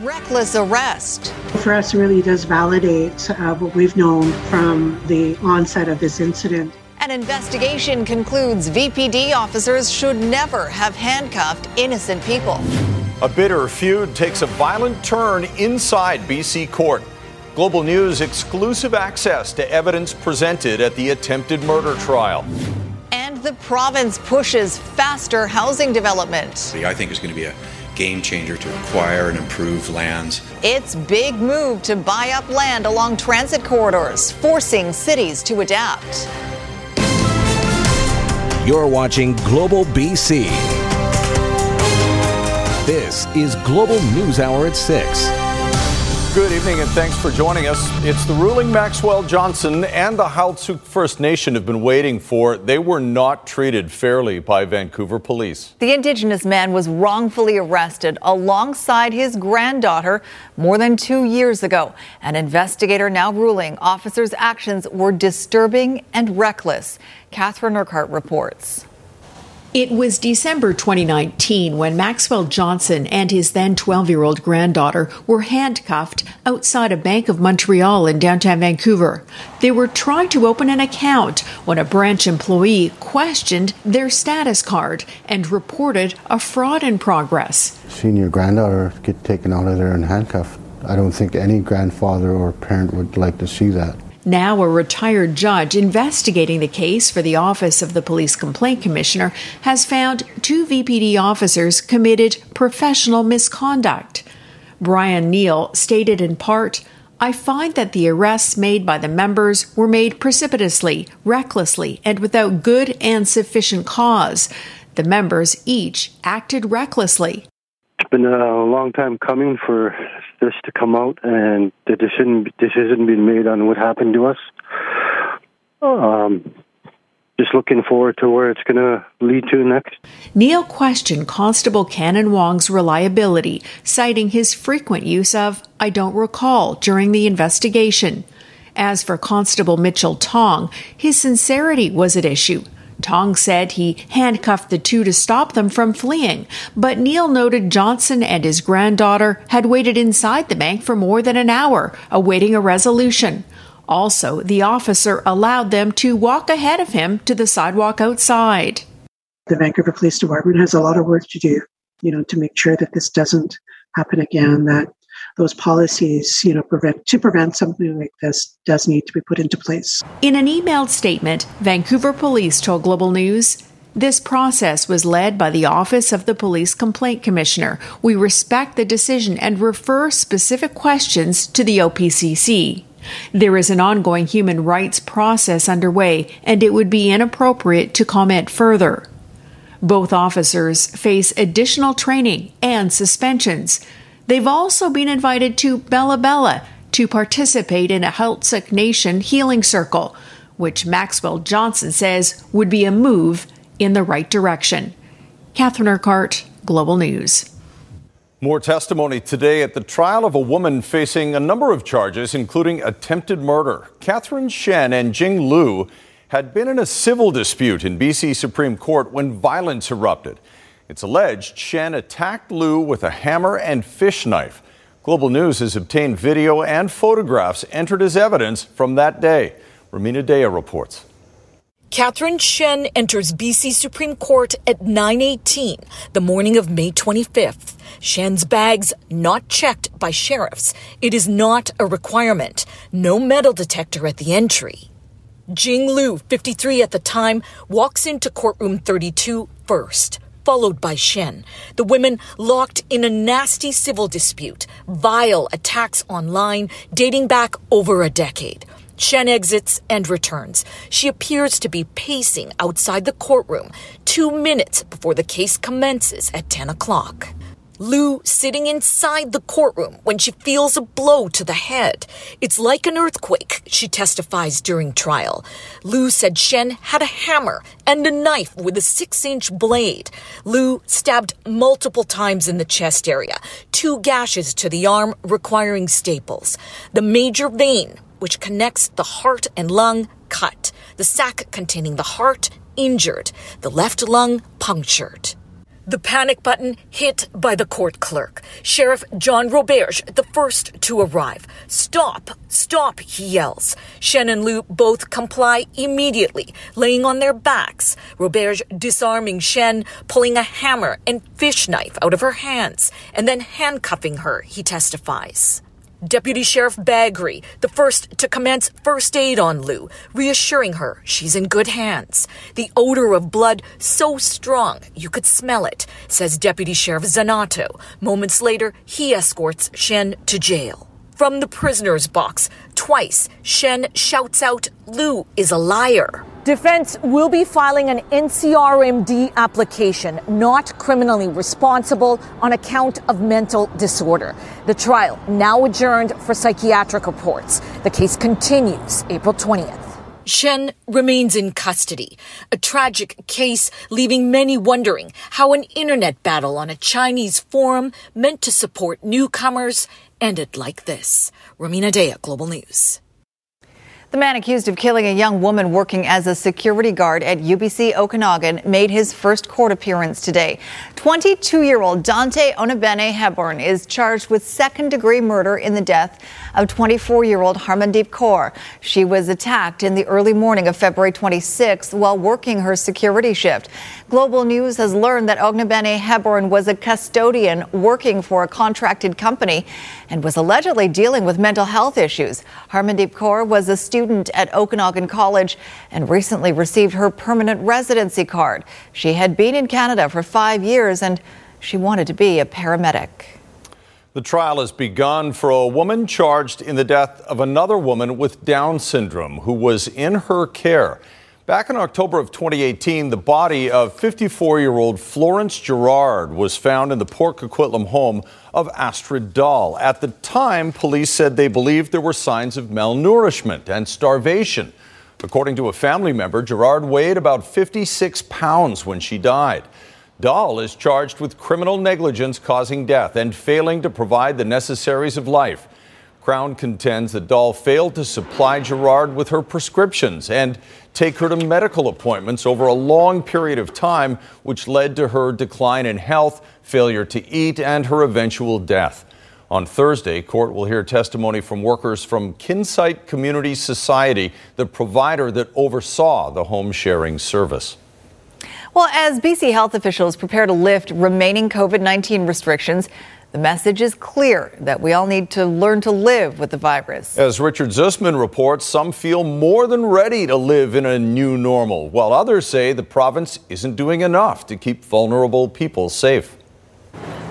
Reckless arrest. For us, it really does validate uh, what we've known from the onset of this incident. An investigation concludes VPD officers should never have handcuffed innocent people. A bitter feud takes a violent turn inside BC court. Global News exclusive access to evidence presented at the attempted murder trial. And the province pushes faster housing development. I think is going to be a game changer to acquire and improve lands. Its big move to buy up land along transit corridors, forcing cities to adapt. You're watching Global BC. This is Global News Hour at 6. Good evening and thanks for joining us. It's the ruling Maxwell Johnson and the Heiltsuk First Nation have been waiting for. They were not treated fairly by Vancouver police. The Indigenous man was wrongfully arrested alongside his granddaughter more than two years ago. An investigator now ruling officers' actions were disturbing and reckless. Catherine Urquhart reports. It was December 2019 when Maxwell Johnson and his then 12 year old granddaughter were handcuffed outside a Bank of Montreal in downtown Vancouver. They were trying to open an account when a branch employee questioned their status card and reported a fraud in progress. Seeing your granddaughter get taken out of there and handcuffed, I don't think any grandfather or parent would like to see that. Now, a retired judge investigating the case for the Office of the Police Complaint Commissioner has found two VPD officers committed professional misconduct. Brian Neal stated in part, I find that the arrests made by the members were made precipitously, recklessly, and without good and sufficient cause. The members each acted recklessly. It's been a long time coming for this to come out and the decision decision being made on what happened to us. Um, just looking forward to where it's going to lead to next. Neal questioned Constable Canon Wong's reliability, citing his frequent use of I don't recall during the investigation. As for Constable Mitchell Tong, his sincerity was at issue. Tong said he handcuffed the two to stop them from fleeing, but Neal noted Johnson and his granddaughter had waited inside the bank for more than an hour, awaiting a resolution. Also, the officer allowed them to walk ahead of him to the sidewalk outside. The Vancouver Police Department has a lot of work to do, you know, to make sure that this doesn't happen again, that those policies, you know, prevent to prevent something like this does need to be put into place. In an emailed statement, Vancouver Police told Global News this process was led by the Office of the Police Complaint Commissioner. We respect the decision and refer specific questions to the OPCC. There is an ongoing human rights process underway, and it would be inappropriate to comment further. Both officers face additional training and suspensions. They've also been invited to Bella Bella to participate in a Heiltsuk Nation healing circle, which Maxwell Johnson says would be a move in the right direction. Catherine Urquhart, Global News. More testimony today at the trial of a woman facing a number of charges, including attempted murder. Catherine Shen and Jing Liu had been in a civil dispute in BC Supreme Court when violence erupted. It's alleged Shen attacked Liu with a hammer and fish knife. Global News has obtained video and photographs entered as evidence from that day. Rumina Daya reports. Catherine Shen enters BC Supreme Court at 9:18 the morning of May 25th. Shen's bags not checked by sheriffs. It is not a requirement. No metal detector at the entry. Jing Liu, 53 at the time, walks into courtroom 32 first, followed by Shen. The women locked in a nasty civil dispute, vile attacks online dating back over a decade. Shen exits and returns. She appears to be pacing outside the courtroom two minutes before the case commences at 10 o'clock. Lu sitting inside the courtroom when she feels a blow to the head. It's like an earthquake, she testifies during trial. Lu said Shen had a hammer and a knife with a six inch blade. Lu stabbed multiple times in the chest area, two gashes to the arm requiring staples. The major vein, which connects the heart and lung, cut. The sac containing the heart, injured. The left lung, punctured. The panic button hit by the court clerk. Sheriff John Roberge, the first to arrive. Stop! Stop! he yells. Shen and Lu both comply immediately, laying on their backs. Roberge disarming Shen, pulling a hammer and fish knife out of her hands, and then handcuffing her, he testifies. Deputy Sheriff Bagri, the first to commence first aid on Lu, reassuring her she's in good hands. The odor of blood so strong you could smell it, says Deputy Sheriff Zanato. Moments later, he escorts Shen to jail. From the prisoner's box, twice, Shen shouts out, Lu is a liar. Defense will be filing an NCRMD application, not criminally responsible, on account of mental disorder. The trial now adjourned for psychiatric reports. The case continues April 20th. Shen remains in custody. A tragic case leaving many wondering how an internet battle on a Chinese forum meant to support newcomers ended like this. Rumina Daya, Global News. The man accused of killing a young woman working as a security guard at UBC Okanagan made his first court appearance today. 22 year old Dante Onabene Hepburn is charged with second degree murder in the death of 24 year old Harmandeep Kaur. She was attacked in the early morning of February 26 while working her security shift. Global News has learned that Ognabene Hepburn was a custodian working for a contracted company and was allegedly dealing with mental health issues. Harmandeep Kaur was a student at Okanagan College and recently received her permanent residency card. She had been in Canada for five years and she wanted to be a paramedic. The trial has begun for a woman charged in the death of another woman with Down syndrome who was in her care. Back in October of 2018, the body of 54 year old Florence Gerard was found in the Port Coquitlam home of Astrid Dahl. At the time, police said they believed there were signs of malnourishment and starvation. According to a family member, Gerard weighed about 56 pounds when she died. Dahl is charged with criminal negligence causing death and failing to provide the necessaries of life. Crown contends that Dahl failed to supply Gerard with her prescriptions and take her to medical appointments over a long period of time, which led to her decline in health, failure to eat, and her eventual death. On Thursday, court will hear testimony from workers from Kinsight Community Society, the provider that oversaw the home sharing service. Well, as BC health officials prepare to lift remaining COVID 19 restrictions, the message is clear that we all need to learn to live with the virus. As Richard Zussman reports, some feel more than ready to live in a new normal, while others say the province isn't doing enough to keep vulnerable people safe.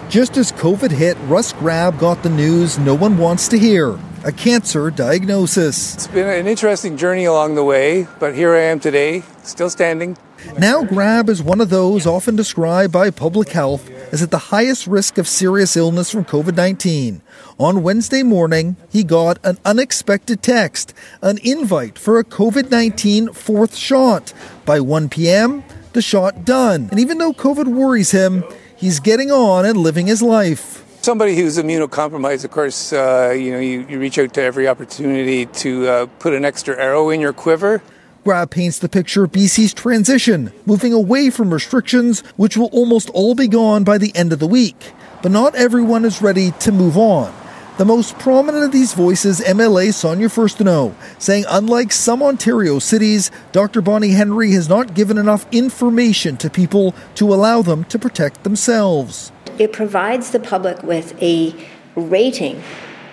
Just as COVID hit, Russ Grab got the news no one wants to hear a cancer diagnosis. It's been an interesting journey along the way, but here I am today, still standing. Now, Grab is one of those often described by public health as at the highest risk of serious illness from COVID 19. On Wednesday morning, he got an unexpected text, an invite for a COVID 19 fourth shot. By 1 p.m., the shot done. And even though COVID worries him, he's getting on and living his life. Somebody who's immunocompromised, of course, uh, you know, you, you, reach out to every opportunity to uh, put an extra arrow in your quiver. Grab paints the picture of BC's transition, moving away from restrictions, which will almost all be gone by the end of the week. But not everyone is ready to move on. The most prominent of these voices, MLA Sonia Furstenau, saying unlike some Ontario cities, Dr. Bonnie Henry has not given enough information to people to allow them to protect themselves. It provides the public with a rating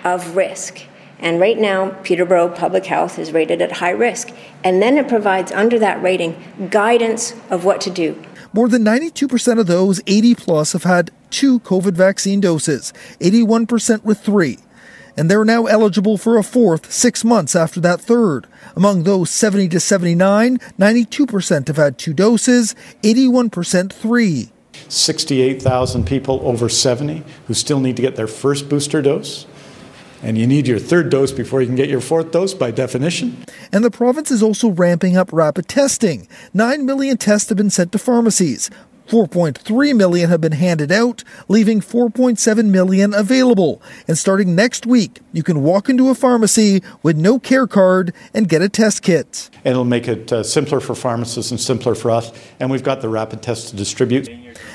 of risk and right now, Peterborough Public Health is rated at high risk. And then it provides, under that rating, guidance of what to do. More than 92% of those 80 plus have had two COVID vaccine doses, 81% with three. And they're now eligible for a fourth six months after that third. Among those 70 to 79, 92% have had two doses, 81% three. 68,000 people over 70 who still need to get their first booster dose. And you need your third dose before you can get your fourth dose by definition. And the province is also ramping up rapid testing. 9 million tests have been sent to pharmacies. 4.3 million have been handed out, leaving 4.7 million available. And starting next week, you can walk into a pharmacy with no care card and get a test kit. And it'll make it uh, simpler for pharmacists and simpler for us. And we've got the rapid test to distribute.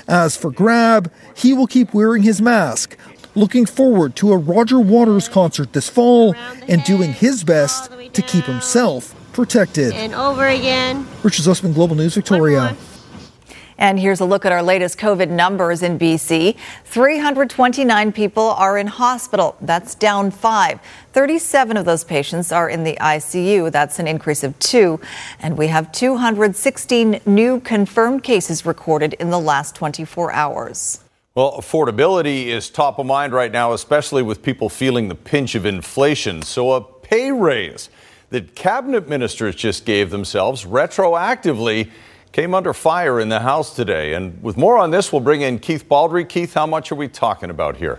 As for Grab, he will keep wearing his mask, looking forward to a Roger Waters concert this fall and doing his best to keep himself protected. And over again. Richard Zussman, Global News, Victoria. And here's a look at our latest COVID numbers in BC. 329 people are in hospital. That's down five. 37 of those patients are in the ICU. That's an increase of two. And we have 216 new confirmed cases recorded in the last 24 hours. Well, affordability is top of mind right now, especially with people feeling the pinch of inflation. So, a pay raise that cabinet ministers just gave themselves retroactively came under fire in the House today. And with more on this, we'll bring in Keith Baldrey. Keith, how much are we talking about here?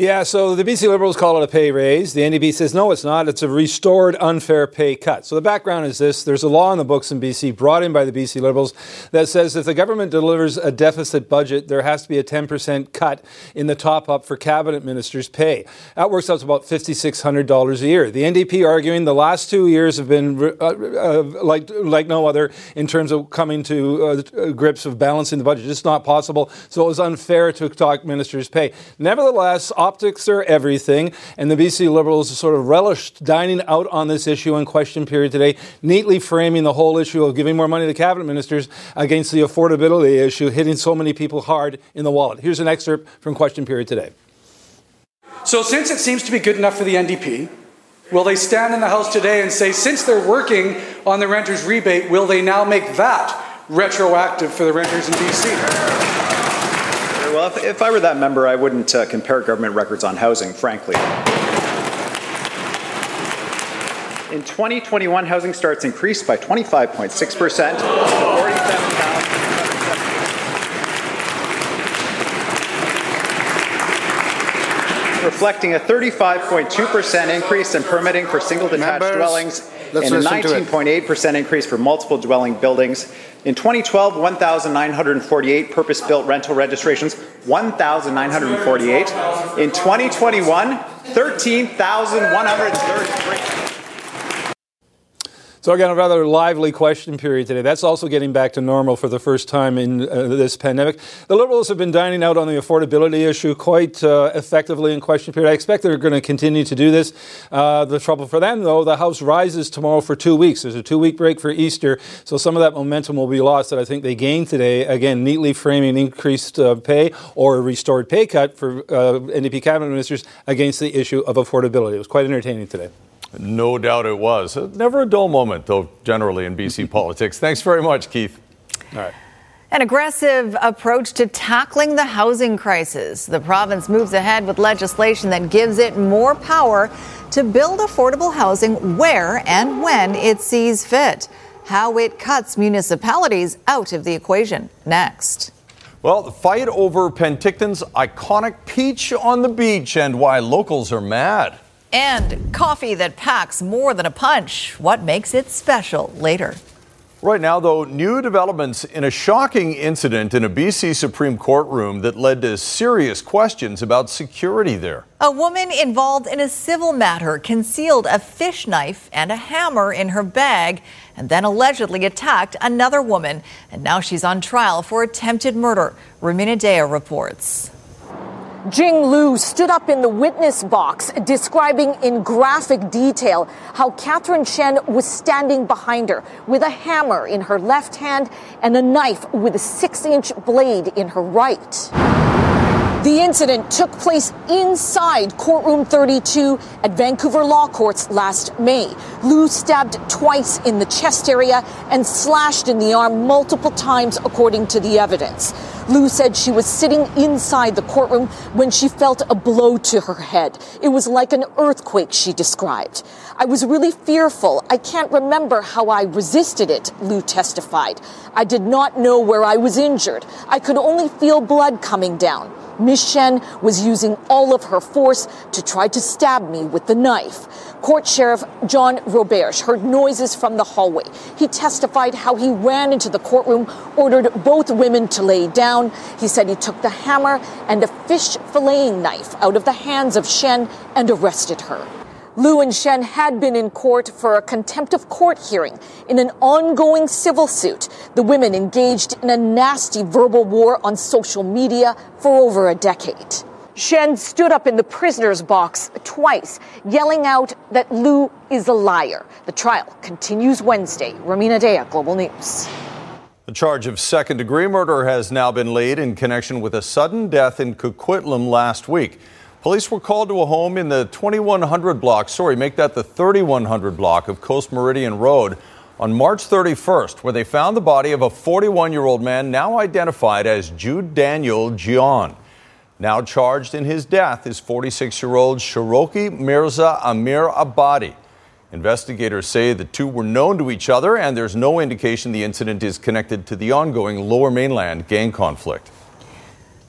Yeah, so the BC Liberals call it a pay raise. The NDP says no, it's not. It's a restored unfair pay cut. So the background is this there's a law in the books in BC brought in by the BC Liberals that says if the government delivers a deficit budget, there has to be a 10% cut in the top up for cabinet ministers' pay. That works out to about $5,600 a year. The NDP arguing the last two years have been uh, uh, like, like no other in terms of coming to uh, grips of balancing the budget. It's not possible. So it was unfair to talk ministers' pay. Nevertheless, optics are everything, and the BC Liberals sort of relished dining out on this issue in question period today, neatly framing the whole issue of giving more money to cabinet ministers against the affordability issue hitting so many people hard in the wallet. Here's an excerpt from question period today. So, since it seems to be good enough for the NDP, will they stand in the House today and say, since they're working on the renters' rebate, will they now make that retroactive for the renters in BC? Well, if, if I were that member, I wouldn't uh, compare government records on housing, frankly. In 2021, housing starts increased by 25.6% to 47,000 reflecting a 35.2% increase in permitting for single detached Members, dwellings and a 19.8% increase for multiple dwelling buildings. In 2012, 1,948 purpose built rental registrations, 1,948. In 2021, 13,133. So again, a rather lively question period today. That's also getting back to normal for the first time in uh, this pandemic. The Liberals have been dining out on the affordability issue quite uh, effectively in question period. I expect they're going to continue to do this. Uh, the trouble for them, though, the House rises tomorrow for two weeks. There's a two-week break for Easter, so some of that momentum will be lost that I think they gained today. Again, neatly framing increased uh, pay or a restored pay cut for uh, NDP cabinet ministers against the issue of affordability. It was quite entertaining today. No doubt it was. Uh, never a dull moment, though, generally in BC politics. Thanks very much, Keith. All right. An aggressive approach to tackling the housing crisis. The province moves ahead with legislation that gives it more power to build affordable housing where and when it sees fit. How it cuts municipalities out of the equation. Next. Well, the fight over Penticton's iconic peach on the beach and why locals are mad. And coffee that packs more than a punch. What makes it special later? Right now, though, new developments in a shocking incident in a BC Supreme Court room that led to serious questions about security there. A woman involved in a civil matter concealed a fish knife and a hammer in her bag and then allegedly attacked another woman. And now she's on trial for attempted murder. Rumina Daya reports. Jing Lu stood up in the witness box describing in graphic detail how Catherine Shen was standing behind her with a hammer in her left hand and a knife with a six inch blade in her right. The incident took place inside courtroom 32 at Vancouver Law Courts last May. Lu stabbed twice in the chest area and slashed in the arm multiple times, according to the evidence. Lu said she was sitting inside the courtroom when she felt a blow to her head. It was like an earthquake, she described. I was really fearful. I can't remember how I resisted it, Lu testified. I did not know where I was injured. I could only feel blood coming down. Shen was using all of her force to try to stab me with the knife. Court Sheriff John Roberge heard noises from the hallway. He testified how he ran into the courtroom, ordered both women to lay down. He said he took the hammer and a fish filleting knife out of the hands of Shen and arrested her. Lu and Shen had been in court for a contempt of court hearing in an ongoing civil suit. The women engaged in a nasty verbal war on social media for over a decade. Shen stood up in the prisoner's box twice, yelling out that Lu is a liar. The trial continues Wednesday. Rumina Daya, Global News. The charge of second degree murder has now been laid in connection with a sudden death in Coquitlam last week. Police were called to a home in the 2100 block, sorry, make that the 3100 block of Coast Meridian Road on March 31st, where they found the body of a 41 year old man now identified as Jude Daniel Gion. Now charged in his death is 46 year old Shiroki Mirza Amir Abadi. Investigators say the two were known to each other, and there's no indication the incident is connected to the ongoing lower mainland gang conflict.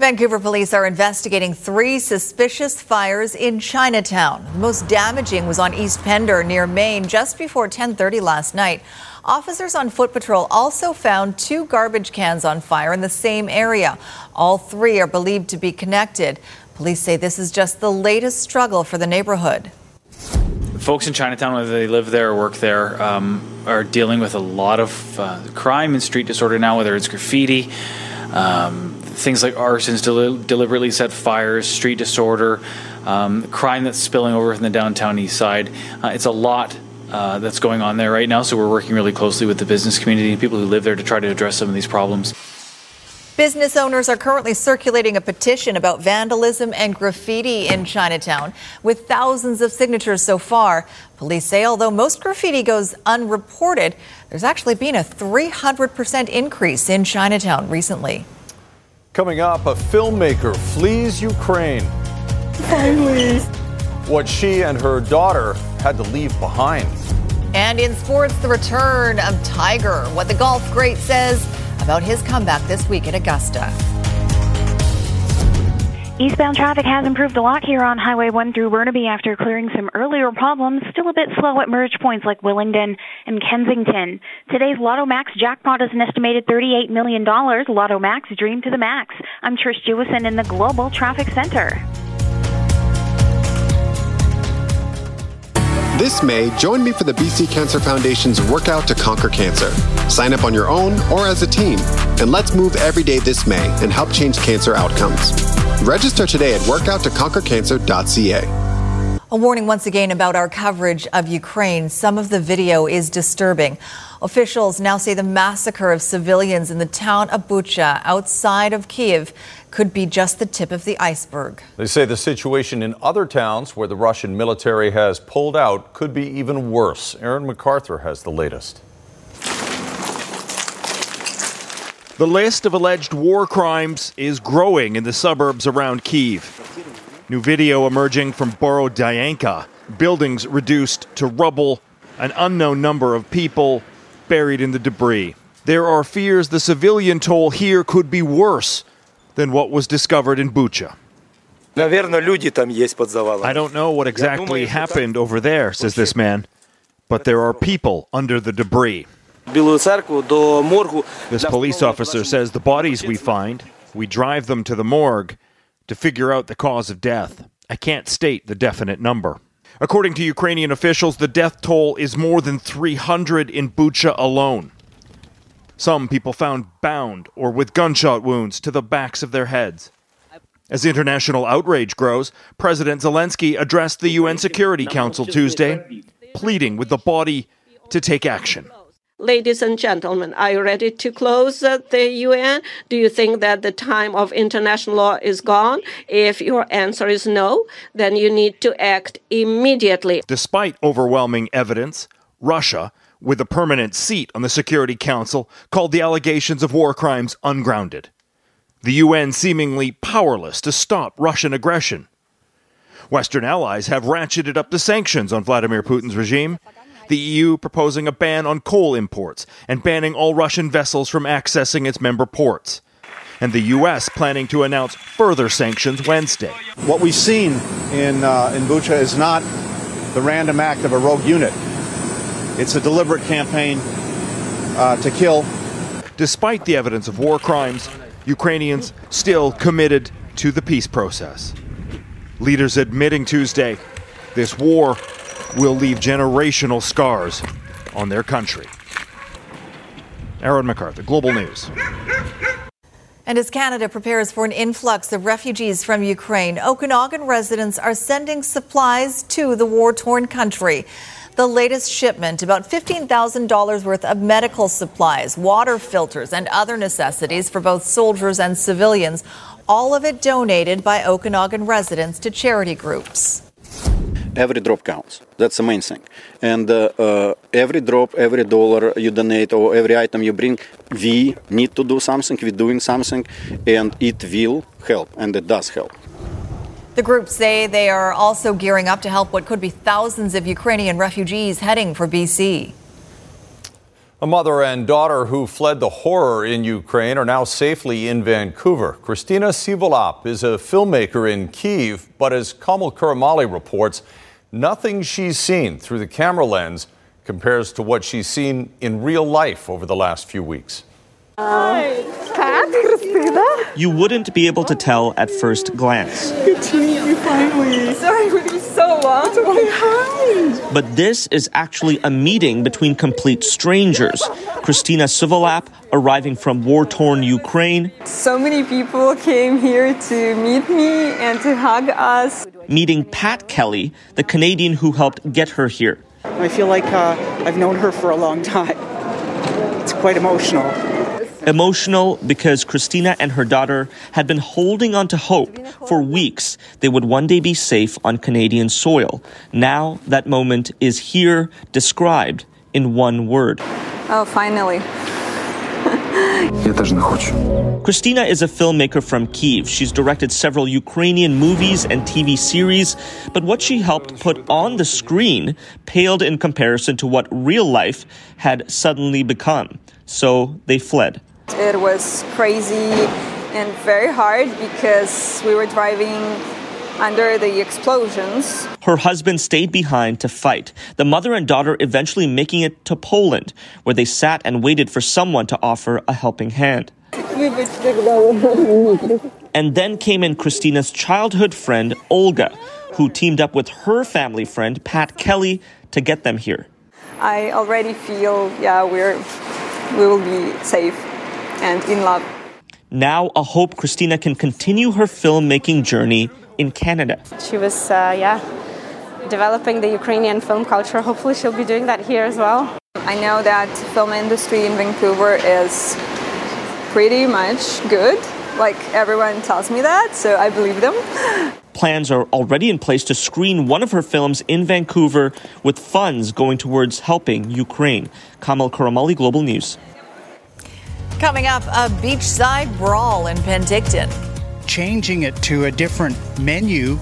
Vancouver police are investigating three suspicious fires in Chinatown. The most damaging was on East Pender near Main just before 10:30 last night. Officers on foot patrol also found two garbage cans on fire in the same area. All three are believed to be connected. Police say this is just the latest struggle for the neighborhood. Folks in Chinatown, whether they live there or work there, um, are dealing with a lot of uh, crime and street disorder now, whether it's graffiti. Um, things like arsons, del- deliberately set fires, street disorder, um, crime that's spilling over from the downtown east side. Uh, it's a lot uh, that's going on there right now, so we're working really closely with the business community and people who live there to try to address some of these problems. Business owners are currently circulating a petition about vandalism and graffiti in Chinatown, with thousands of signatures so far. Police say although most graffiti goes unreported, there's actually been a 300% increase in Chinatown recently. Coming up, a filmmaker flees Ukraine. Finally. What she and her daughter had to leave behind. And in sports, the return of Tiger. What the golf great says about his comeback this week at Augusta. Eastbound traffic has improved a lot here on Highway 1 through Burnaby after clearing some earlier problems. Still a bit slow at merge points like Willingdon and Kensington. Today's Lotto Max jackpot is an estimated $38 million. Lotto Max, dream to the max. I'm Trish Jewison in the Global Traffic Center. This May, join me for the BC Cancer Foundation's Workout to Conquer Cancer. Sign up on your own or as a team, and let's move every day this May and help change cancer outcomes. Register today at workouttoconquercancer.ca. A warning once again about our coverage of Ukraine. Some of the video is disturbing. Officials now say the massacre of civilians in the town of Bucha outside of Kiev could be just the tip of the iceberg. They say the situation in other towns where the Russian military has pulled out could be even worse. Aaron McArthur has the latest. The list of alleged war crimes is growing in the suburbs around Kiev. New video emerging from Borodyanka. Buildings reduced to rubble, an unknown number of people buried in the debris. There are fears the civilian toll here could be worse than what was discovered in Bucha. I don't know what exactly happened over there, says this man, but there are people under the debris. This police officer says the bodies we find, we drive them to the morgue to figure out the cause of death. I can't state the definite number. According to Ukrainian officials, the death toll is more than 300 in Bucha alone. Some people found bound or with gunshot wounds to the backs of their heads. As international outrage grows, President Zelensky addressed the UN Security Council Tuesday, pleading with the body to take action. Ladies and gentlemen, are you ready to close uh, the UN? Do you think that the time of international law is gone? If your answer is no, then you need to act immediately. Despite overwhelming evidence, Russia, with a permanent seat on the Security Council, called the allegations of war crimes ungrounded. The UN seemingly powerless to stop Russian aggression. Western allies have ratcheted up the sanctions on Vladimir Putin's regime. The EU proposing a ban on coal imports and banning all Russian vessels from accessing its member ports. And the U.S. planning to announce further sanctions Wednesday. What we've seen in, uh, in Bucha is not the random act of a rogue unit, it's a deliberate campaign uh, to kill. Despite the evidence of war crimes, Ukrainians still committed to the peace process. Leaders admitting Tuesday this war will leave generational scars on their country. Aaron McArthur, Global News. And as Canada prepares for an influx of refugees from Ukraine, Okanagan residents are sending supplies to the war torn country. The latest shipment, about $15,000 worth of medical supplies, water filters, and other necessities for both soldiers and civilians, all of it donated by Okanagan residents to charity groups every drop counts. That's the main thing. And uh, uh, every drop, every dollar you donate, or every item you bring, we need to do something. We're doing something, and it will help, and it does help. The group say they are also gearing up to help what could be thousands of Ukrainian refugees heading for BC. A mother and daughter who fled the horror in Ukraine are now safely in Vancouver. Christina Sivolap is a filmmaker in Kiev, but as Kamil Karamali reports, nothing she's seen through the camera lens compares to what she's seen in real life over the last few weeks. Hi. Pat, You wouldn't be able to tell at first glance. Good to meet you finally. Sorry for being so long. It's okay. Hi. But this is actually a meeting between complete strangers. Christina Sivolap arriving from war-torn Ukraine. So many people came here to meet me and to hug us. Meeting Pat Kelly, the Canadian who helped get her here. I feel like uh, I've known her for a long time. It's quite emotional. Emotional because Christina and her daughter had been holding on to hope for weeks they would one day be safe on Canadian soil. Now that moment is here described in one word. Oh, finally. Christina is a filmmaker from Kiev. She's directed several Ukrainian movies and TV series, but what she helped put on the screen paled in comparison to what real life had suddenly become. So they fled. It was crazy and very hard because we were driving under the explosions. Her husband stayed behind to fight, the mother and daughter eventually making it to Poland, where they sat and waited for someone to offer a helping hand. and then came in Christina's childhood friend, Olga, who teamed up with her family friend, Pat Kelly, to get them here. I already feel, yeah, we're, we will be safe and in love. Now, a hope Christina can continue her filmmaking journey in Canada. She was, uh, yeah, developing the Ukrainian film culture. Hopefully, she'll be doing that here as well. I know that film industry in Vancouver is pretty much good. Like everyone tells me that, so I believe them. Plans are already in place to screen one of her films in Vancouver with funds going towards helping Ukraine. Kamil Karamali, Global News. Coming up, a beachside brawl in Penticton. Changing it to a different menu,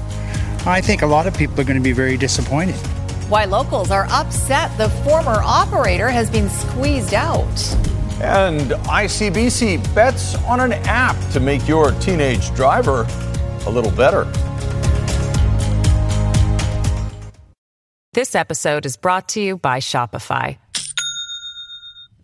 I think a lot of people are going to be very disappointed. Why locals are upset the former operator has been squeezed out. And ICBC bets on an app to make your teenage driver a little better. This episode is brought to you by Shopify.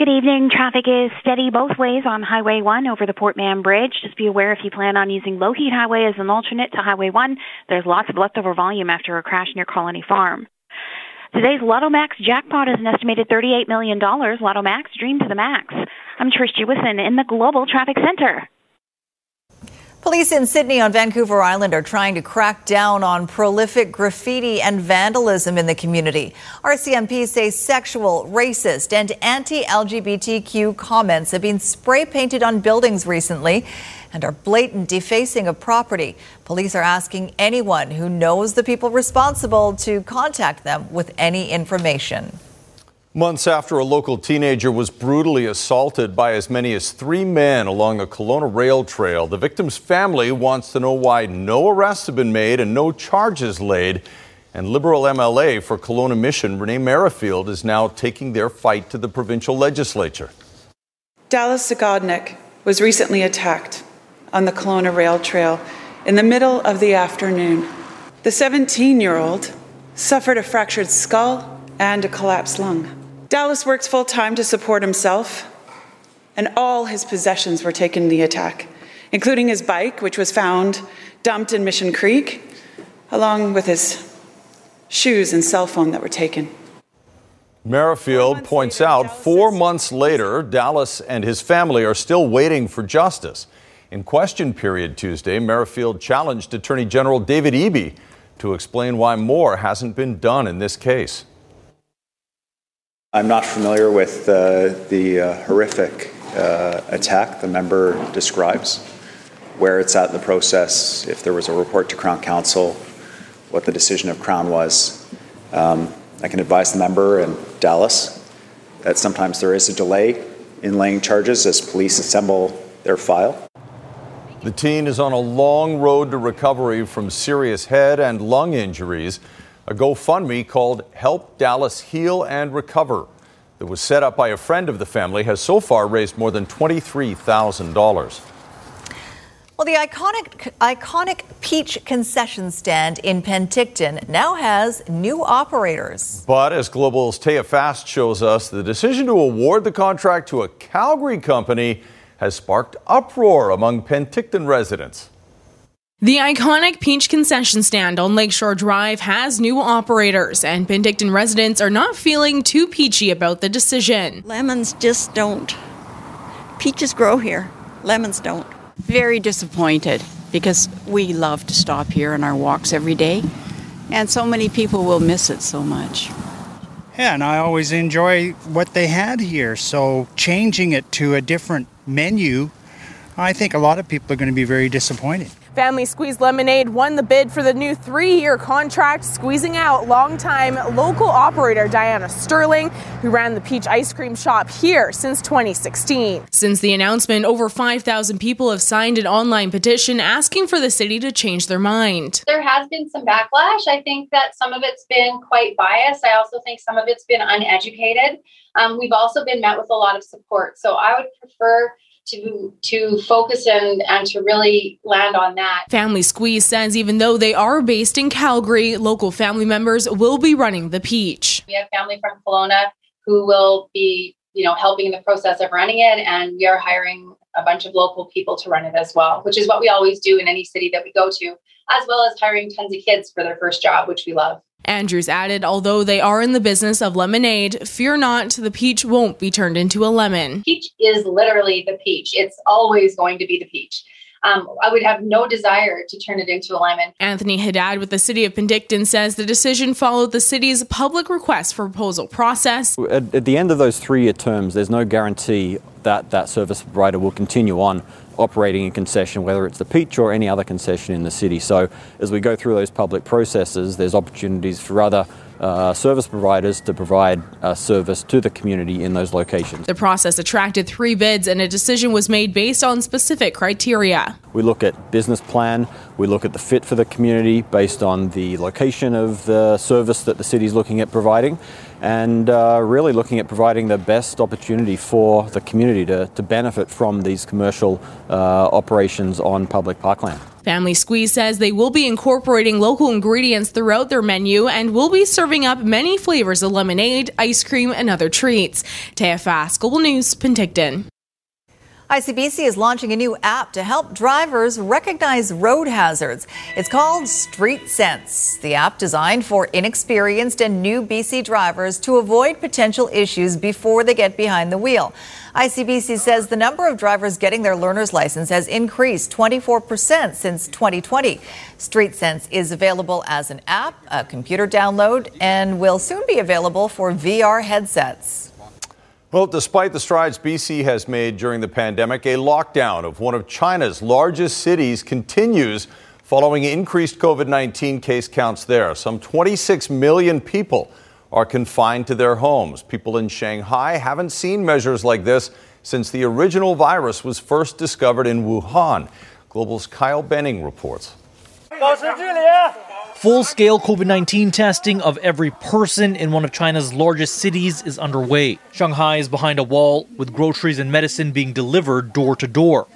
Good evening. Traffic is steady both ways on Highway 1 over the Port Mann Bridge. Just be aware if you plan on using Lougheed Highway as an alternate to Highway 1, there's lots of leftover volume after a crash near Colony Farm. Today's Lotto Max jackpot is an estimated $38 million. Lotto Max, dream to the max. I'm Trish Jewison in the Global Traffic Center. Police in Sidney on Vancouver Island are trying to crack down on prolific graffiti and vandalism in the community. RCMP say sexual, racist, and anti LGBTQ comments have been spray painted on buildings recently and are blatant defacing of property. Police are asking anyone who knows the people responsible to contact them with any information. Months after a local teenager was brutally assaulted by as many as three men along the Kelowna rail trail, the victim's family wants to know why no arrests have been made and no charges laid. And Liberal MLA for Kelowna Mission, Renee Merrifield, is now taking their fight to the provincial legislature. Dallas Zagodnik was recently attacked on the Kelowna Rail Trail in the middle of the afternoon. The 17 year old suffered a fractured skull and a collapsed lung. Dallas works full time to support himself, and all his possessions were taken in the attack, including his bike, which was found dumped in Mission Creek, along with his shoes and cell phone that were taken. Merrifield points out four months later, Dallas and his family are still waiting for justice. In question period Tuesday, Merrifield challenged Attorney General David Eby to explain why more hasn't been done in this case. I'm not familiar with the uh, horrific uh, attack the member describes, where it's at in the process, if there was a report to Crown Counsel, what the decision of Crown was. Um, I can advise the member in Dallas that sometimes there is a delay in laying charges as police assemble their file. The teen is on a long road to recovery from serious head and lung injuries. A GoFundMe called Help Dallas Heal and Recover that was set up by a friend of the family has so far raised more than $23,000. Well, the iconic, iconic Peach concession stand in Penticton now has new operators. But as Global's Taya Fast shows us, the decision to award the contract to a Calgary company has sparked uproar among Penticton residents. The iconic Peach concession stand on Lakeshore Drive has new operators, and Penticton residents are not feeling too peachy about the decision. Lemons just don't. Peaches grow here, lemons don't. Very disappointed because we love to stop here on our walks every day, and so many people will miss it so much. Yeah, and I always enjoy what they had here, so changing it to a different menu, I think a lot of people are going to be very disappointed. Family Squeeze Lemonade won the bid for the new three year contract, squeezing out longtime local operator Diana Sterling, who ran the Peach ice cream shop here since 2016. Since the announcement, over 5,000 people have signed an online petition asking for the city to change their mind. There has been some backlash. I think that some of it's been quite biased. I also think some of it's been uneducated. Um, we've also been met with a lot of support. So I would prefer to to focus and and to really land on that. Family Squeeze says even though they are based in Calgary, local family members will be running the Peach. We have family from Kelowna who will be, you know, helping in the process of running it and we are hiring a bunch of local people to run it as well, which is what we always do in any city that we go to, as well as hiring tons of kids for their first job, which we love. Andrews added, although they are in the business of lemonade, fear not, the peach won't be turned into a lemon. Peach is literally the peach. It's always going to be the peach. Um, I would have no desire to turn it into a lemon. Anthony Haddad with the city of Penticton says the decision followed the city's public request for proposal process. At, at the end of those three year terms, there's no guarantee that that service provider will continue on operating a concession, whether it's the Peach or any other concession in the city. So, as we go through those public processes, there's opportunities for other uh, service providers to provide uh, service to the community in those locations. The process attracted three bids, and a decision was made based on specific criteria. We look at business plan, we look at the fit for the community based on the location of the service that the city is looking at providing, and uh, really looking at providing the best opportunity for the community to, to benefit from these commercial uh, operations on public parkland. Family Squeeze says they will be incorporating local ingredients throughout their menu and will be serving up many flavors of lemonade, ice cream, and other treats. Taya Fast, Global News, Penticton. ICBC is launching a new app to help drivers recognize road hazards. It's called Street Sense. The app designed for inexperienced and new BC drivers to avoid potential issues before they get behind the wheel. ICBC says the number of drivers getting their learner's license has increased 24% since 2020. Street Sense is available as an app, a computer download, and will soon be available for VR headsets. Well, despite the strides BC has made during the pandemic, a lockdown of one of China's largest cities continues following increased COVID 19 case counts there. Some 26 million people are confined to their homes. People in Shanghai haven't seen measures like this since the original virus was first discovered in Wuhan. Global's Kyle Benning reports. Full scale COVID 19 testing of every person in one of China's largest cities is underway. Shanghai is behind a wall, with groceries and medicine being delivered door to door.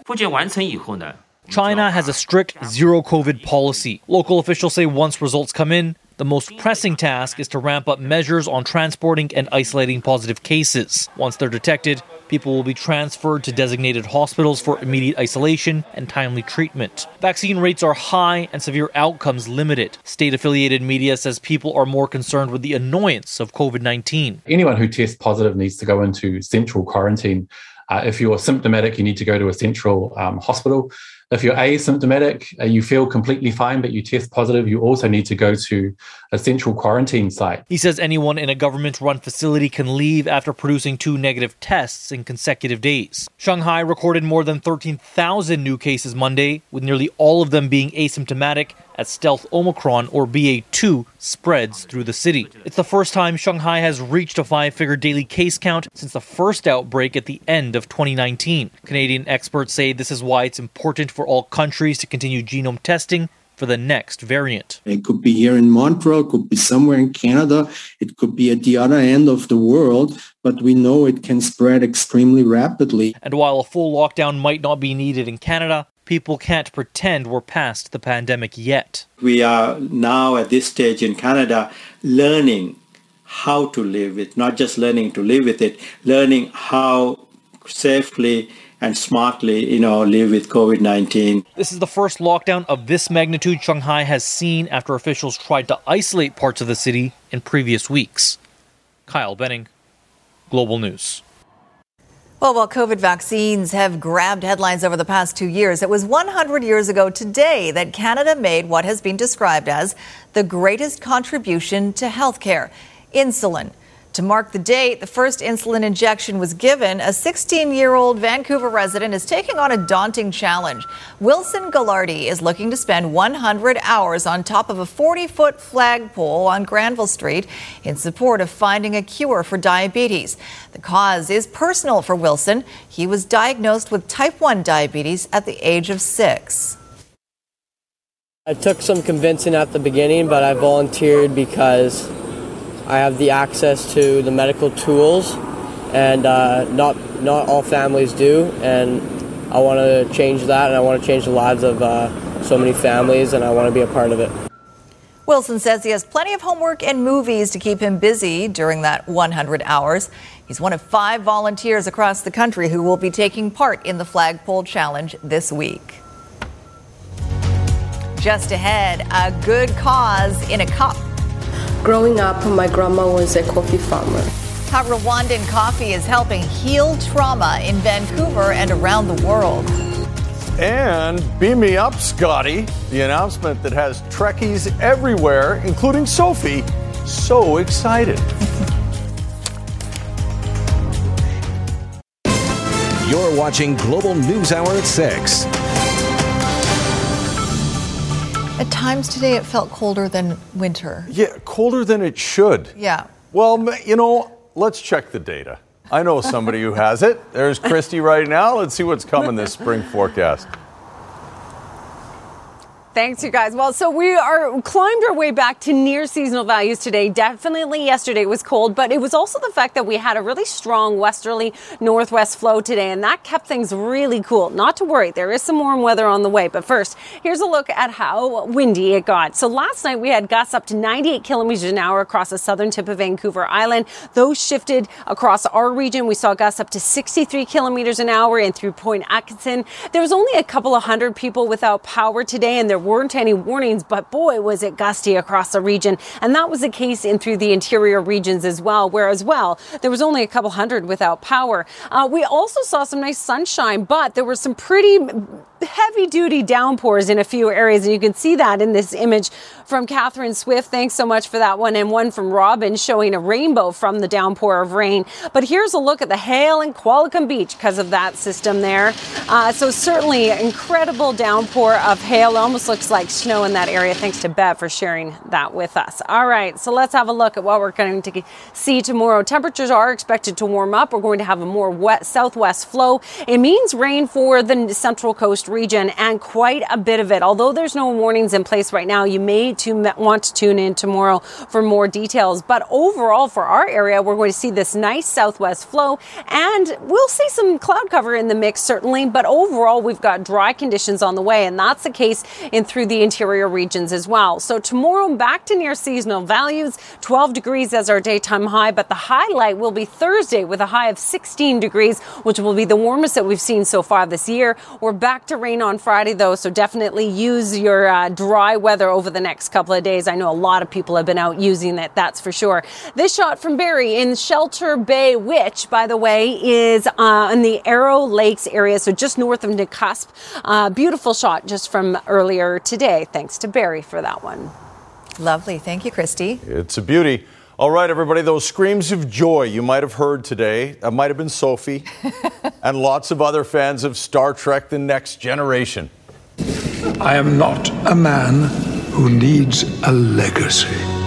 China has a strict zero COVID policy. Local officials say once results come in, the most pressing task is to ramp up measures on transporting and isolating positive cases. Once they're detected, People will be transferred to designated hospitals for immediate isolation and timely treatment. Vaccine rates are high and severe outcomes limited. State affiliated media says people are more concerned with the annoyance of COVID 19. Anyone who tests positive needs to go into central quarantine. Uh, if you're symptomatic, you need to go to a central um, hospital. If you're asymptomatic, uh, you feel completely fine, but you test positive, you also need to go to a central quarantine site. He says anyone in a government run facility can leave after producing two negative tests in consecutive days. Shanghai recorded more than 13,000 new cases Monday, with nearly all of them being asymptomatic as stealth Omicron or BA2 spreads through the city. It's the first time Shanghai has reached a five figure daily case count since the first outbreak at the end of 2019. Canadian experts say this is why it's important for all countries to continue genome testing for the next variant. It could be here in Montreal, it could be somewhere in Canada, it could be at the other end of the world, but we know it can spread extremely rapidly. And while a full lockdown might not be needed in Canada, people can't pretend we're past the pandemic yet. We are now at this stage in Canada learning how to live with, not just learning to live with it, learning how safely and smartly, you know, live with COVID-19. This is the first lockdown of this magnitude Shanghai has seen after officials tried to isolate parts of the city in previous weeks. Kyle Benning, Global News. Well, while COVID vaccines have grabbed headlines over the past two years, it was 100 years ago today that Canada made what has been described as the greatest contribution to healthcare insulin. To mark the date the first insulin injection was given, a 16 year old Vancouver resident is taking on a daunting challenge. Wilson Gallardi is looking to spend 100 hours on top of a 40 foot flagpole on Granville Street in support of finding a cure for diabetes. The cause is personal for Wilson. He was diagnosed with type 1 diabetes at the age of six. I took some convincing at the beginning, but I volunteered because I have the access to the medical tools, and uh, not not all families do. And I want to change that, and I want to change the lives of uh, so many families, and I want to be a part of it. Wilson says he has plenty of homework and movies to keep him busy during that 100 hours. He's one of five volunteers across the country who will be taking part in the Flagpole Challenge this week. Just ahead, a good cause in a cup. Growing up, my grandma was a coffee farmer. How Rwandan coffee is helping heal trauma in Vancouver and around the world. And beam me up, Scotty. The announcement that has Trekkies everywhere, including Sophie, so excited. You're watching Global News Hour at 6. At times today, it felt colder than winter. Yeah, colder than it should. Yeah. Well, you know, let's check the data. I know somebody who has it. There's Christy right now. Let's see what's coming this spring forecast. Thanks, you guys. Well, so we are climbed our way back to near seasonal values today. Definitely yesterday was cold, but it was also the fact that we had a really strong westerly northwest flow today, and that kept things really cool. Not to worry, there is some warm weather on the way. But first, here's a look at how windy it got. So last night we had gusts up to 98 kilometers an hour across the southern tip of Vancouver Island. Those shifted across our region. We saw gusts up to 63 kilometers an hour in through Point Atkinson. There was only a couple of hundred people without power today, and there weren't any warnings, but boy, was it gusty across the region. And that was the case in through the interior regions as well, where as well, there was only a couple hundred without power. Uh, we also saw some nice sunshine, but there were some pretty heavy duty downpours in a few areas. And you can see that in this image from Catherine Swift. Thanks so much for that one. And one from Robin showing a rainbow from the downpour of rain. But here's a look at the hail in Qualicum Beach because of that system there. Uh, so certainly incredible downpour of hail. Almost looks like snow in that area. Thanks to Bev for sharing that with us. All right. So let's have a look at what we're going to see tomorrow. Temperatures are expected to warm up. We're going to have a more wet southwest flow. It means rain for the central coast region and quite a bit of it. Although there's no warnings in place right now, you may want to tune in tomorrow for more details. But overall, for our area, we're going to see this nice southwest flow and we'll see some cloud cover in the mix, certainly. But overall, we've got dry conditions on the way, and that's the case in through the interior regions as well. So tomorrow, back to near seasonal values, 12 degrees as our daytime high, but the highlight will be Thursday with a high of 16 degrees, which will be the warmest that we've seen so far this year. We're back to rain on Friday, though, so definitely use your uh, dry weather over the next couple of days. I know a lot of people have been out using it, that's for sure. This shot from Barry in Shelter Bay, which, by the way, is uh, in the Arrow Lakes area, so just north of Nakusp. Uh, beautiful shot just from earlier today. Thanks to Barry for that one. Lovely. Thank you, Christy. It's a beauty. All right, everybody, those screams of joy you might have heard today, that might have been Sophie, and lots of other fans of Star Trek The Next Generation. I am not a man who needs a legacy.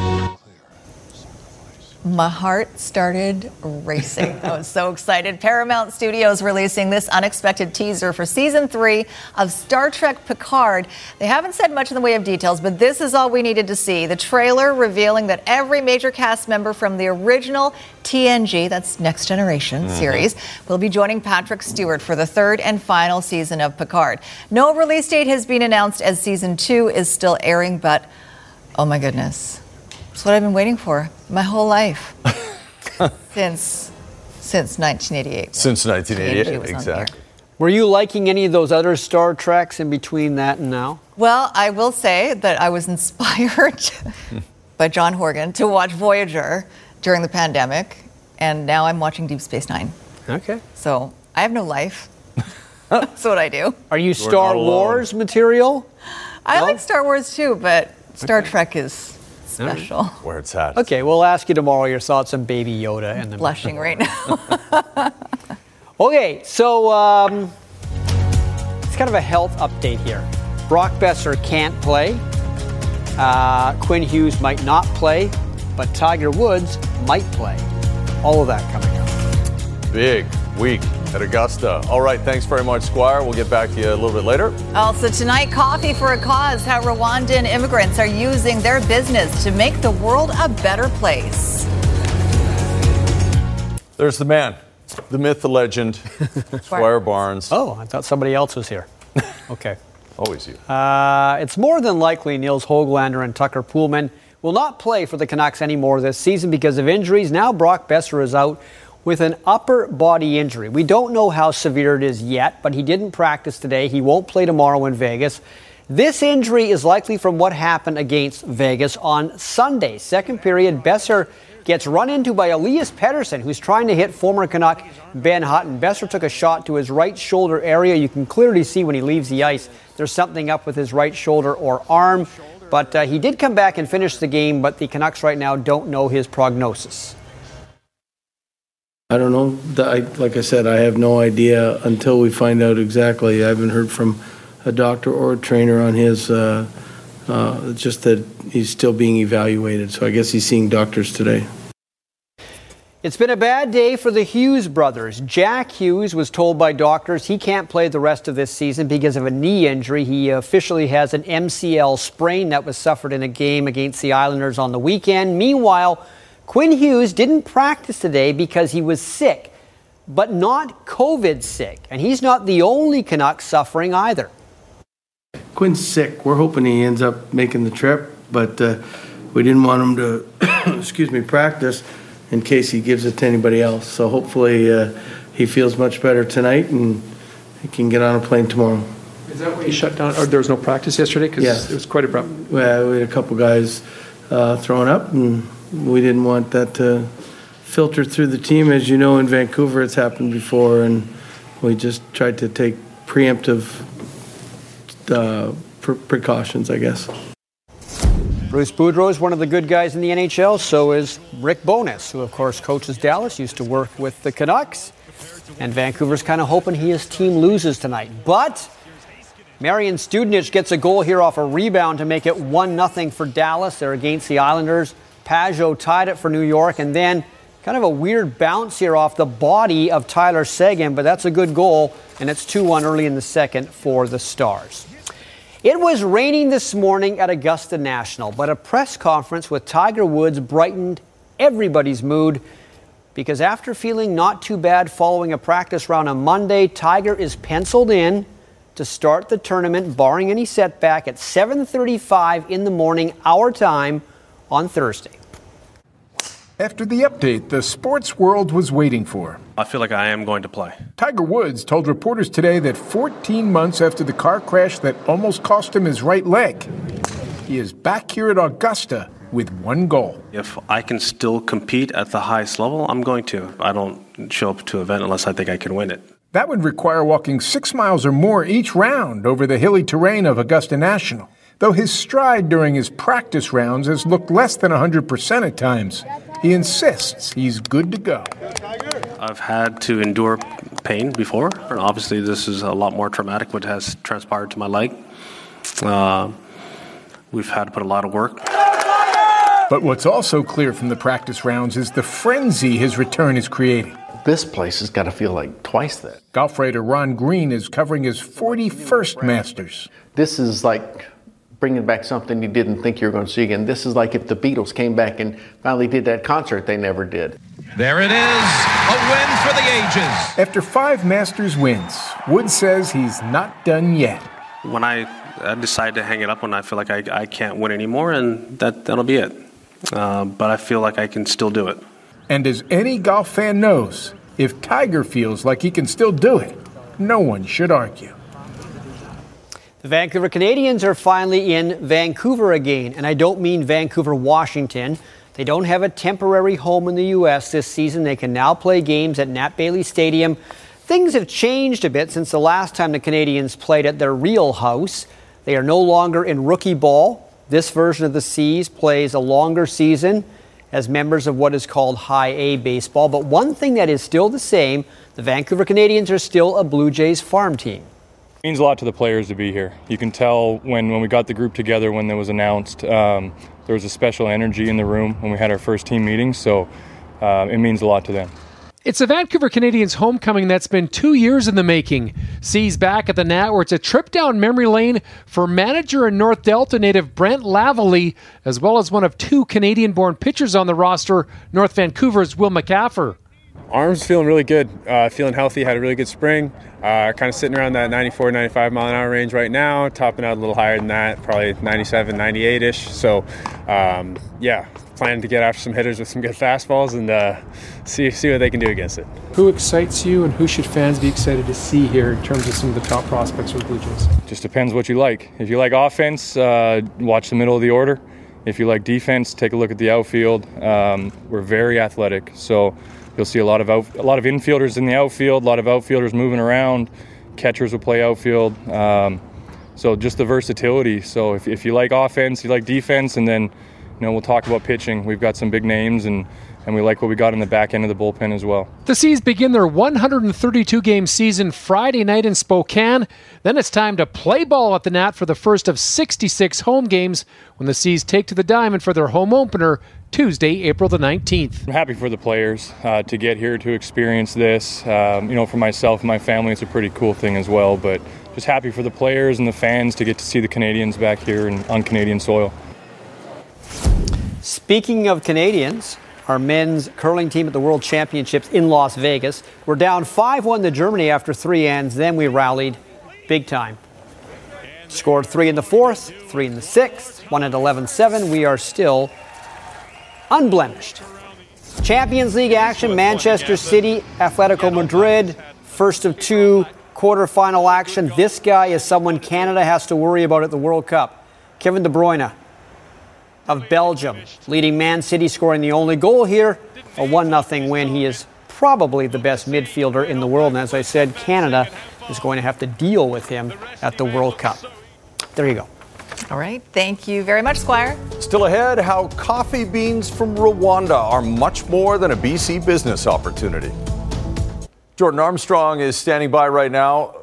My heart started racing. I was so excited. Paramount Studios releasing this unexpected teaser for season three of Star Trek Picard. They haven't said much in the way of details, but this is all we needed to see. The trailer revealing that every major cast member from the original TNG, that's Next Generation Mhm. series, will be joining Patrick Stewart for the third and final season of Picard. No release date has been announced as season two is still airing, but oh my goodness. It's what I've been waiting for my whole life. since since 1988. Since 1988, exactly. Were you liking any of those other Star Treks in between that and now? Well, I will say that I was inspired by John Horgan to watch Voyager during the pandemic, and now I'm watching Deep Space Nine. Okay. So I have no life. That's what I do. Are you You're Star. Wars material? I like Star Wars too, but Star Trek is special. Where it's at. Okay, we'll ask you tomorrow your thoughts on Baby Yoda and the Blushing right now. Okay, so um, it's kind of a health update here. Brock Boeser can't play. Uh, Quinn Hughes might not play, but Tiger Woods might play. All of that coming up. Big week at Augusta. All right, thanks very much, Squire. We'll get back to you a little bit later. Also tonight, Coffee for a Cause, how Rwandan immigrants are using their business to make the world a better place. There's the man, the myth, the legend, Squire Barnes. Oh, I thought somebody else was here. Okay. Always you. Uh, it's more than likely Nils Höglander and Tucker Poolman will not play for the Canucks anymore this season because of injuries. Now Brock Boeser is out with an upper body injury. We don't know how severe it is yet, but he didn't practice today. He won't play tomorrow in Vegas. This injury is likely from what happened against Vegas on Sunday. Second period, Boeser gets run into by Elias Pettersson, who's trying to hit former Canuck Ben Hutton. Boeser took a shot to his right shoulder area. You can clearly see when he leaves the ice, there's something up with his right shoulder or arm. But uh, he did come back and finish the game, but the Canucks right now don't know his prognosis. I don't know. I, like I said, I have no idea until we find out exactly. I haven't heard from a doctor or a trainer on his, uh, uh, just that he's still being evaluated. So I guess he's seeing doctors today. It's been a bad day for the Hughes brothers. Jack Hughes was told by doctors he can't play the rest of this season because of a knee injury. He officially has an MCL sprain that was suffered in a game against the Islanders on the weekend. Meanwhile, Quinn Hughes didn't practice today because he was sick, but not COVID sick. And he's not the only Canuck suffering either. Quinn's sick. We're hoping he ends up making the trip, but uh, we didn't want him to, excuse me, practice in case he gives it to anybody else. So hopefully uh, he feels much better tonight and he can get on a plane tomorrow. Is that why you shut down, or there was no practice yesterday? Because Yeah. it was quite abrupt. Well, we had a couple guys uh, throwing up, and we didn't want that to filter through the team. As you know, in Vancouver, it's happened before, and we just tried to take preemptive uh, pre- precautions, I guess. Bruce Boudreau is one of the good guys in the NHL. So is Rick Bowness, who, of course, coaches Dallas, used to work with the Canucks. And Vancouver's kind of hoping his team loses tonight. But Marian Studenic gets a goal here off a rebound to make it 1 0 for Dallas. They're against the Islanders. Pageau tied it for New York. And then kind of a weird bounce here off the body of Tyler Seguin, but that's a good goal. And it's 2 1 early in the second for the Stars. It was raining this morning at Augusta National, but a press conference with Tiger Woods brightened everybody's mood because after feeling not too bad following a practice round on Monday, Tiger is penciled in to start the tournament barring any setback at 7:35 in the morning our time on Thursday. After the update the sports world was waiting for. I feel like I am going to play. Tiger Woods told reporters today that 14 months after the car crash that almost cost him his right leg, he is back here at Augusta with one goal. If I can still compete at the highest level, I'm going to. I don't show up to an event unless I think I can win it. That would require walking six miles or more each round over the hilly terrain of Augusta National. Though his stride during his practice rounds has looked less than 100% at times, he insists he's good to go. I've had to endure pain before, and obviously this is a lot more traumatic what has transpired to my leg. Uh, we've had to put a lot of work. But what's also clear from the practice rounds is the frenzy his return is creating. This place has got to feel like twice that. Golf writer Ron Green is covering his 41st Masters. This is like bringing back something you didn't think you were going to see again. This is like if the Beatles came back and finally did that concert they never did. There it is, a win for the ages. After five Masters wins, Woods says he's not done yet. When I, I decide to hang it up when I feel like I, I can't win anymore, and that, that'll be it. Uh, but I feel like I can still do it. And as any golf fan knows, if Tiger feels like he can still do it, no one should argue. The Vancouver Canadians are finally in Vancouver again, and I don't mean Vancouver, Washington. They don't have a temporary home in the U.S. this season. They can now play games at Nat Bailey Stadium. Things have changed a bit since the last time the Canadians played at their real house. They are no longer in rookie ball. This version of the Seas plays a longer season as members of what is called High A baseball. But one thing that is still the same the Vancouver Canadians are still a Blue Jays farm team. It means a lot to the players to be here. You can tell when, when we got the group together when it was announced, um, there was a special energy in the room when we had our first team meeting, so uh, it means a lot to them. It's a Vancouver Canadians homecoming that's been two years in the making. Sees back at the Nat, where it's a trip down memory lane for manager and North Delta native Brent Lavallee, as well as one of two Canadian born pitchers on the roster, North Vancouver's Will McAffer. Arms feeling really good, uh, feeling healthy, had a really good spring. Uh, kind of sitting around that 94, 95 mile an hour range right now, topping out a little higher than that, probably 97, 98 ish. So, um, yeah, planning to get after some hitters with some good fastballs and uh, see see what they can do against it. Who excites you, and who should fans be excited to see here in terms of some of the top prospects for the Blue Jays? Just depends what you like. If you like offense, uh, watch the middle of the order. If you like defense, take a look at the outfield. Um, we're very athletic, so you'll see a lot of out, a lot of infielders in the outfield, a lot of outfielders moving around. Catchers will play outfield. Um, so just the versatility. So if, if you like offense, you like defense, and then you know we'll talk about pitching. We've got some big names and and we like what we got in the back end of the bullpen as well. The Seas begin their 132 game season Friday night in Spokane. Then it's time to play ball at the Nat for the first of 66 home games when the Seas take to the diamond for their home opener Tuesday, April the 19th. I'm happy for the players uh, to get here to experience this. Um, you know, for myself and my family, it's a pretty cool thing as well. But just happy for the players and the fans to get to see the Canadians back here and on Canadian soil. Speaking of Canadians, our men's curling team at the World Championships in Las Vegas. We're down 5 1 to Germany after three ends. Then we rallied big time. Scored three in the fourth, three in the sixth, one at 11 7. We are still unblemished. Champions League action Manchester City, Atletico Madrid, first of two quarterfinal action. This guy is someone Canada has to worry about at the World Cup. Kevin De Bruyne of Belgium, leading Man City, scoring the only goal here, a 1 0 win. He is probably the best midfielder in the world. And as I said, Canada is going to have to deal with him at the World Cup. There you go. All right. Thank you very much, Squire. Still ahead, how coffee beans from Rwanda are much more than a BC business opportunity. Jordan Armstrong is standing by right now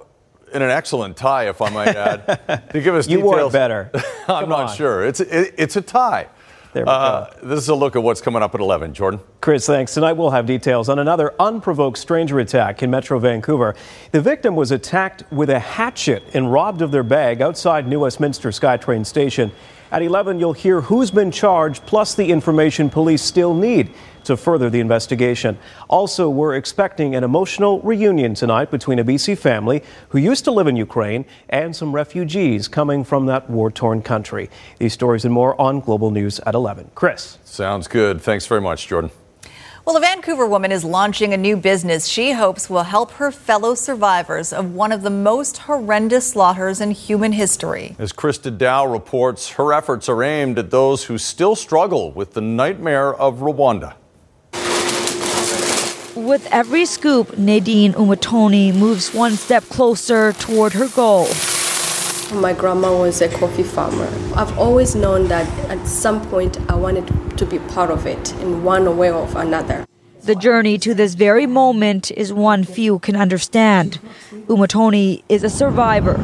in an excellent tie, if I might add, to give us you details. wore it better. I'm not on. sure. It's it, it's a tie. There we Uh, this is a look at what's coming up at 11. Jordan. Chris, thanks. Tonight we'll have details on another unprovoked stranger attack in Metro Vancouver. The victim was attacked with a hatchet and robbed of their bag outside New Westminster SkyTrain station. At 11, you'll hear who's been charged, plus the information police still need to further the investigation. Also, we're expecting an emotional reunion tonight between a BC family who used to live in Ukraine and some refugees coming from that war torn country. These stories and more on Global News at 11. Chris. Sounds good. Thanks very much, Jordan. Well, a Vancouver woman is launching a new business she hopes will help her fellow survivors of one of the most horrendous slaughters in human history. As Christa Dao reports, her efforts are aimed at those who still struggle with the nightmare of Rwanda. With every scoop, Nadine Umutoni moves one step closer toward her goal. My grandma was a coffee farmer. I've always known that at some point I wanted to be part of it in one way or another. The journey to this very moment is one few can understand. Umutoni is a survivor,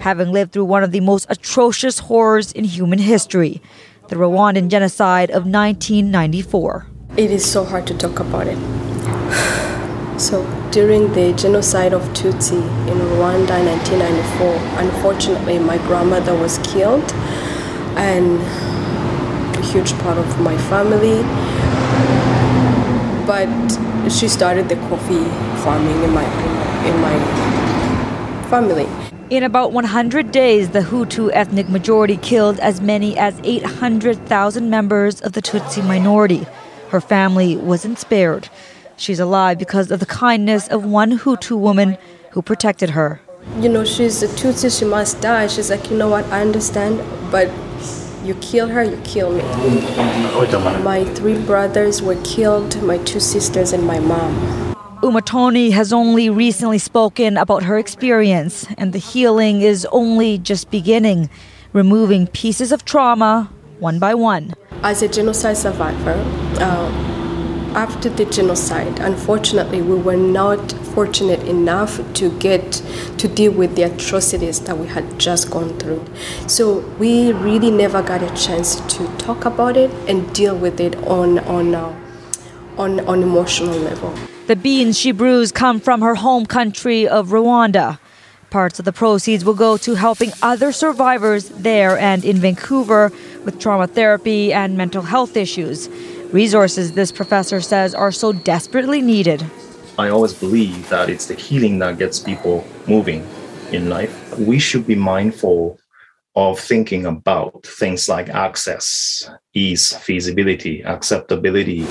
having lived through one of the most atrocious horrors in human history the Rwandan genocide of 1994. It is so hard to talk about it. So during the genocide of Tutsi in Rwanda in 1994, unfortunately my grandmother was killed and a huge part of my family. But she started the coffee farming in my in my family. In about 100 days, the Hutu ethnic majority killed as many as 800,000 members of the Tutsi minority. Her family wasn't spared. She's alive because of the kindness of one Hutu woman who protected her. You know, she's a Tutsi, she must die. She's like, you know what, I understand, but you kill her, you kill me. My three brothers were killed, my two sisters, and my mom. Umutoni has only recently spoken about her experience, and the healing is only just beginning, removing pieces of trauma one by one. As a genocide survivor, uh, after the genocide, unfortunately, we were not fortunate enough to get to deal with the atrocities that we had just gone through. So we really never got a chance to talk about it and deal with it on on uh, on on emotional level. The beans she brews come from her home country of Rwanda. Parts of the proceeds will go to helping other survivors there and in Vancouver with trauma therapy and mental health issues. Resources, this professor says, are so desperately needed. I always believe that it's the healing that gets people moving in life. We should be mindful of thinking about things like access, ease, feasibility, acceptability.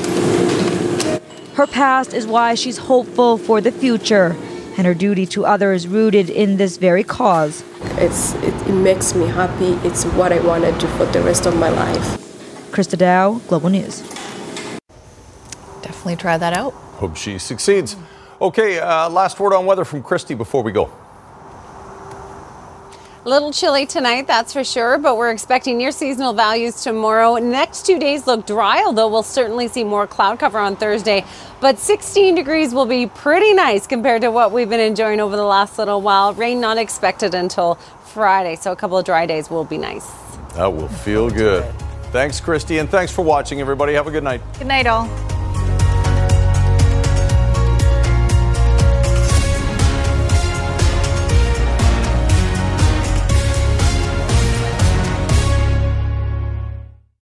Her past is why she's hopeful for the future and her duty to others rooted in this very cause. It's it, it makes me happy. It's what I want to do for the rest of my life. Christa Dao, Global News. Definitely try that out. Hope she succeeds. Okay, uh, last word on weather from Christy before we go. A little chilly tonight, that's for sure, but we're expecting near seasonal values tomorrow. Next two days look dry, although we'll certainly see more cloud cover on Thursday. But 16 degrees will be pretty nice compared to what we've been enjoying over the last little while. Rain not expected until Friday, so a couple of dry days will be nice. That will feel good. Thanks, Christy, and thanks for watching, everybody. Have a good night. Good night, all.